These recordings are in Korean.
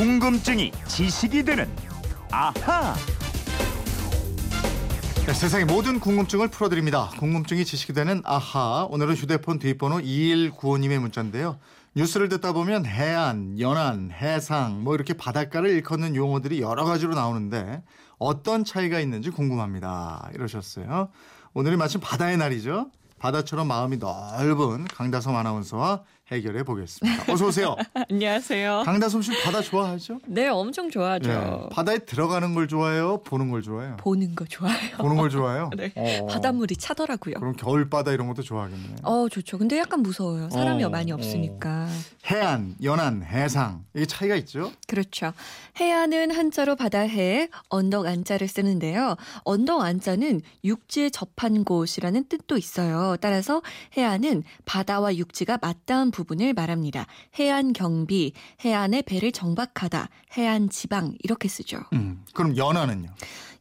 궁금증이 지식이 되는 아하. 네, 세상의 모든 궁금증을 풀어드립니다. 궁금증이 지식이 되는 아하. 오늘은 휴대폰 뒷번호 2195님의 문자인데요. 뉴스를 듣다 보면 해안, 연안, 해상, 뭐 이렇게 바닷가를 일컫는 용어들이 여러 가지로 나오는데 어떤 차이가 있는지 궁금합니다. 이러셨어요. 오늘이 마침 바다의 날이죠. 바다처럼 마음이 넓은 강다솜 아나운서와 해결해 보겠습니다. 어서 오세요. 안녕하세요. 강다솜 씨 바다 좋아하죠? 네, 엄청 좋아하죠. 네. 바다에 들어가는 걸 좋아해요? 보는 걸 좋아해요? 보는 거 좋아해요. 보는 걸 좋아해요? 네. 어. 바닷물이 차더라고요. 그럼 겨울 바다 이런 것도 좋아하겠네요. 어, 좋죠. 근데 약간 무서워요. 사람이 어, 많이 어. 없으니까. 해안, 연안, 해상 이게 차이가 있죠? 그렇죠. 해안은 한자로 바다해, 언덕 안자를 쓰는데요. 언덕 안자는 육지에 접한 곳이라는 뜻도 있어요. 따라서 해안은 바다와 육지가 맞닿은 부분을 말합니다. 해안 경비, 해안의 배를 정박하다, 해안 지방 이렇게 쓰죠. 음, 그럼 연안은요?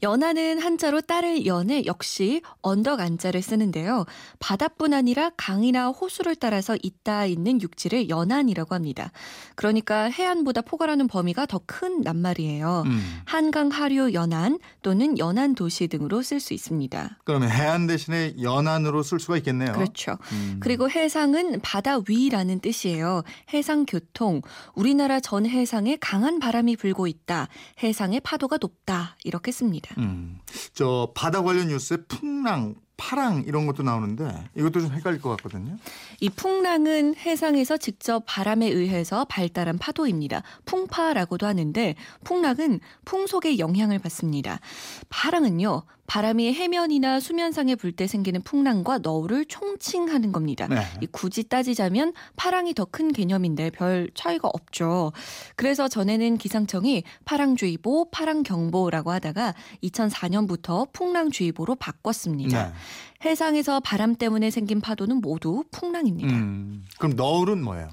연안은 한자로 딸을 연해 역시 언덕 안자를 쓰는데요. 바다뿐 아니라 강이나 호수를 따라서 있다 있는 육지를 연안이라고 합니다. 그러니까 해안보다 포괄하는 범위가 더 큰 낱말이에요. 음, 한강 하류 연안 또는 연안 도시 등으로 쓸 수 있습니다. 그러면 해안 대신에 연안으로 쓸 수가 있겠네요. 그렇죠. 음, 그리고 해상은 바다 위라는 뜻이에요. 해상 교통. 우리나라 전 해상에 강한 바람이 불고 있다. 해상의 파도가 높다. 이렇게 씁니다. 음, 저 바다 관련 뉴스에 풍랑, 파랑 이런 것도 나오는데 이것도 좀 헷갈릴 것 같거든요. 이 풍랑은 해상에서 직접 바람에 의해서 발달한 파도입니다. 풍파라고도 하는데 풍랑은 풍속의 영향을 받습니다. 파랑은요. 바람이 해면이나 수면상에 불 때 생기는 풍랑과 너울을 총칭하는 겁니다. 네. 이 굳이 따지자면 파랑이 더 큰 개념인데 별 차이가 없죠. 그래서 전에는 기상청이 파랑주의보, 파랑경보라고 하다가 2004년부터 풍랑주의보로 바꿨습니다. 네. 해상에서 바람 때문에 생긴 파도는 모두 풍랑입니다. 음, 그럼 너울은 뭐예요?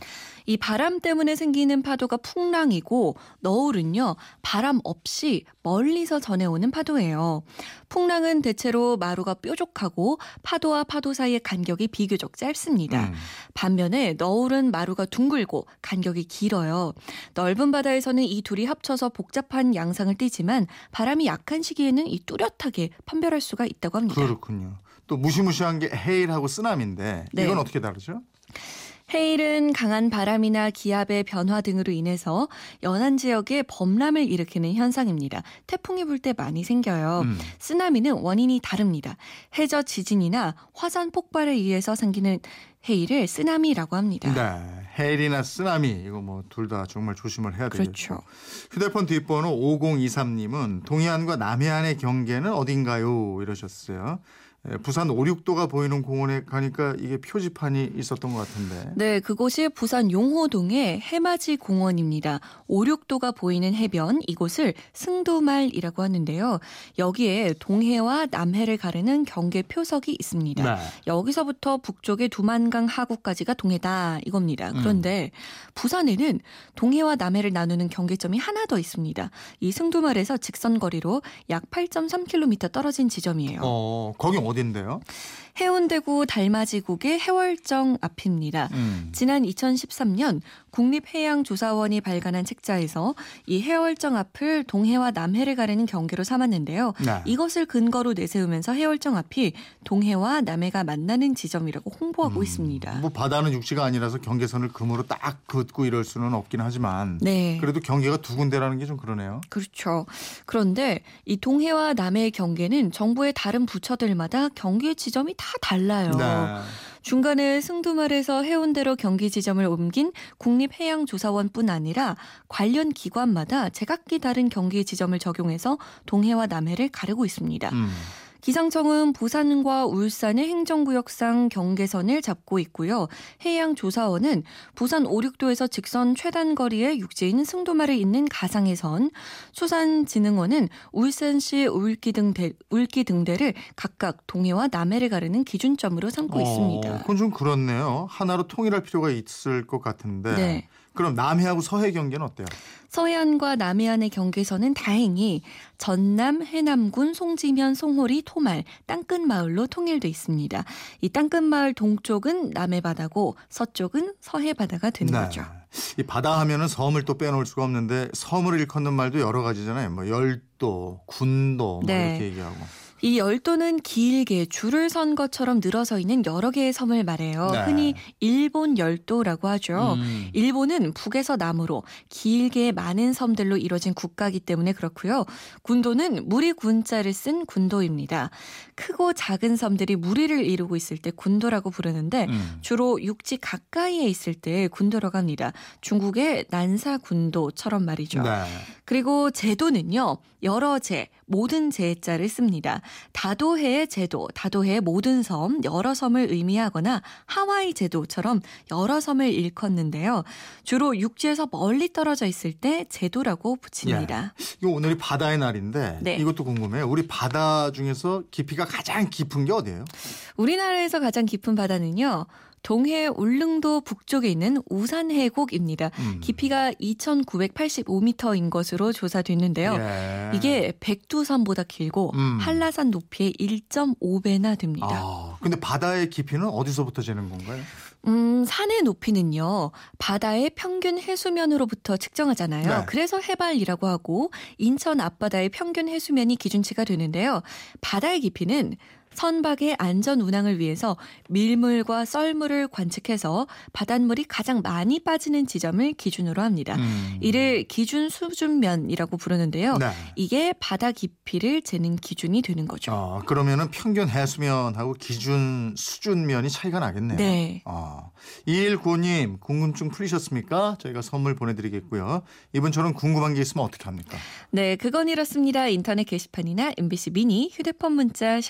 이 바람 때문에 생기는 파도가 풍랑이고 너울은요 바람 없이 멀리서 전해오는 파도예요. 풍랑은 대체로 마루가 뾰족하고 파도와 파도 사이의 간격이 비교적 짧습니다. 음, 반면에 너울은 마루가 둥글고 간격이 길어요. 넓은 바다에서는 이 둘이 합쳐서 복잡한 양상을 띠지만 바람이 약한 시기에는 이 뚜렷하게 판별할 수가 있다고 합니다. 그렇군요. 또 무시무시한 게 해일하고 쓰나미인데 네. 이건 어떻게 다르죠? 해일은 강한 바람이나 기압의 변화 등으로 인해서 연안 지역에 범람을 일으키는 현상입니다. 태풍이 불 때 많이 생겨요. 음. 쓰나미는 원인이 다릅니다. 해저 지진이나 화산 폭발에 의해서 생기는 해일을 쓰나미라고 합니다. 네, 해일이나 쓰나미 이거 뭐 둘 다 정말 조심을 해야 되겠죠. 그렇죠. 휴대폰 뒷번호 5023님은 동해안과 남해안의 경계는 어딘가요? 이러셨어요. 예, 부산 오륙도가 보이는 공원에 가니까 이게 표지판이 있었던 것 같은데. 네, 그곳이 부산 용호동의 해맞이 공원입니다. 오륙도가 보이는 해변, 이곳을 승도말이라고 하는데요. 여기에 동해와 남해를 가르는 경계 표석이 있습니다. 네. 여기서부터 북쪽의 두만강 하구까지가 동해다 이겁니다. 음. 그런데 부산에는 동해와 남해를 나누는 경계점이 하나 더 있습니다. 이 승두말에서 직선 거리로 약 8.3km 떨어진 지점이에요. 어, 거기 어딘데요? 해운대구 달맞이국의 해월정 앞입니다. 음. 지난 2013년 국립해양조사원이 발간한 책자에서 이 해월정 앞을 동해와 남해를 가르는 경계로 삼았는데요. 네. 이것을 근거로 내세우면서 해월정 앞이 동해와 남해가 만나는 지점이라고 홍보하고 있습니다. 뭐 바다는 육지가 아니라서 경계선을 금으로 딱 긋고 이럴 수는 없긴 하지만 네. 그래도 경계가 두 군데라는 게 좀 그러네요. 그렇죠. 그런데 이 동해와 남해의 경계는 정부의 다른 부처들마다 경계 지점이 다 달라요. 네. 중간에 승두말에서 해운대로 경기 지점을 옮긴 국립해양조사원뿐 아니라 관련 기관마다 제각기 다른 경기 지점을 적용해서 동해와 남해를 가르고 있습니다. 음. 기상청은 부산과 울산의 행정구역상 경계선을 잡고 있고요. 해양조사원은 부산 오륙도에서 직선 최단 거리에 육지인 승도말을 잇는 가상해선, 수산진흥원은 울산시 울기 등대, 울기 등대를 각각 동해와 남해를 가르는 기준점으로 삼고 어, 있습니다. 그건 좀 그렇네요. 하나로 통일할 필요가 있을 것 같은데. 네. 그럼 남해하고 서해 경계는 어때요? 서해안과 남해안의 경계선은 다행히 전남, 해남군, 송지면, 송호리, 토말, 땅끝마을로 통일돼 있습니다. 이 땅끝마을 동쪽은 남해 바다고 서쪽은 서해 바다가 되는 네. 거죠. 이 바다 하면은 섬을 또 빼놓을 수가 없는데 섬을 일컫는 말도 여러 가지잖아요. 뭐 열도, 군도 뭐 네. 이렇게 얘기하고. 이 열도는 길게 줄을 선 것처럼 늘어서 있는 여러 개의 섬을 말해요. 네. 흔히 일본 열도라고 하죠. 음. 일본은 북에서 남으로 길게 많은 섬들로 이루어진 국가이기 때문에 그렇고요. 군도는 무리 군자를 쓴 군도입니다. 크고 작은 섬들이 무리를 이루고 있을 때 군도라고 부르는데 음. 주로 육지 가까이에 있을 때 군도라고 합니다. 중국의 난사 군도처럼 말이죠. 네. 그리고 제도는요. 여러 제, 모든 제자를 씁니다. 다도해의 제도, 다도해의 모든 섬, 여러 섬을 의미하거나 하와이 제도처럼 여러 섬을 일컫는데요. 주로 육지에서 멀리 떨어져 있을 때 제도라고 붙입니다. 이거 오늘이 바다의 날인데 네. 이것도 궁금해요. 우리 바다 중에서 깊이가 가장 깊은 게 어디예요? 우리나라에서 가장 깊은 바다는요. 동해 울릉도 북쪽에 있는 우산 해곡입니다. 음. 깊이가 2,985m인 것으로 조사됐는데요. 예. 이게 백두산보다 길고 음. 한라산 높이의 1.5배나 됩니다. 아, 근데 바다의 깊이는 어디서부터 재는 건가요? 음, 산의 높이는요, 바다의 평균 해수면으로부터 측정하잖아요. 네. 그래서 해발이라고 하고, 인천 앞바다의 평균 해수면이 기준치가 되는데요. 바다의 깊이는 선박의 안전 운항을 위해서 밀물과 썰물을 관측해서 바닷물이 가장 많이 빠지는 지점을 기준으로 합니다. 음. 이를 기준 수준면이라고 부르는데요. 네. 이게 바다 깊이를 재는 기준이 되는 거죠. 어, 그러면은 평균 해수면하고 기준 수준면이 차이가 나겠네요. 네. 어, 2195님 궁금증 풀리셨습니까? 저희가 선물 보내드리겠고요. 이분처럼 궁금한 게 있으면 어떻게 합니까? 네, 그건 이렇습니다. 인터넷 게시판이나 MBC 미니 휴대폰 문자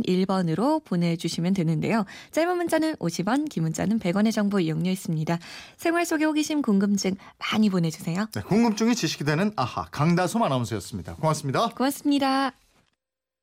샵 8001번으로 보내주시면 되는데요. 짧은 문자는 50원, 긴 문자는 100원의 정보 이용료 있습니다. 생활 속의 호기심, 궁금증 많이 보내주세요. 네, 궁금증이 지식이 되는 아하 강다솜 아나운서였습니다. 고맙습니다. 고맙습니다.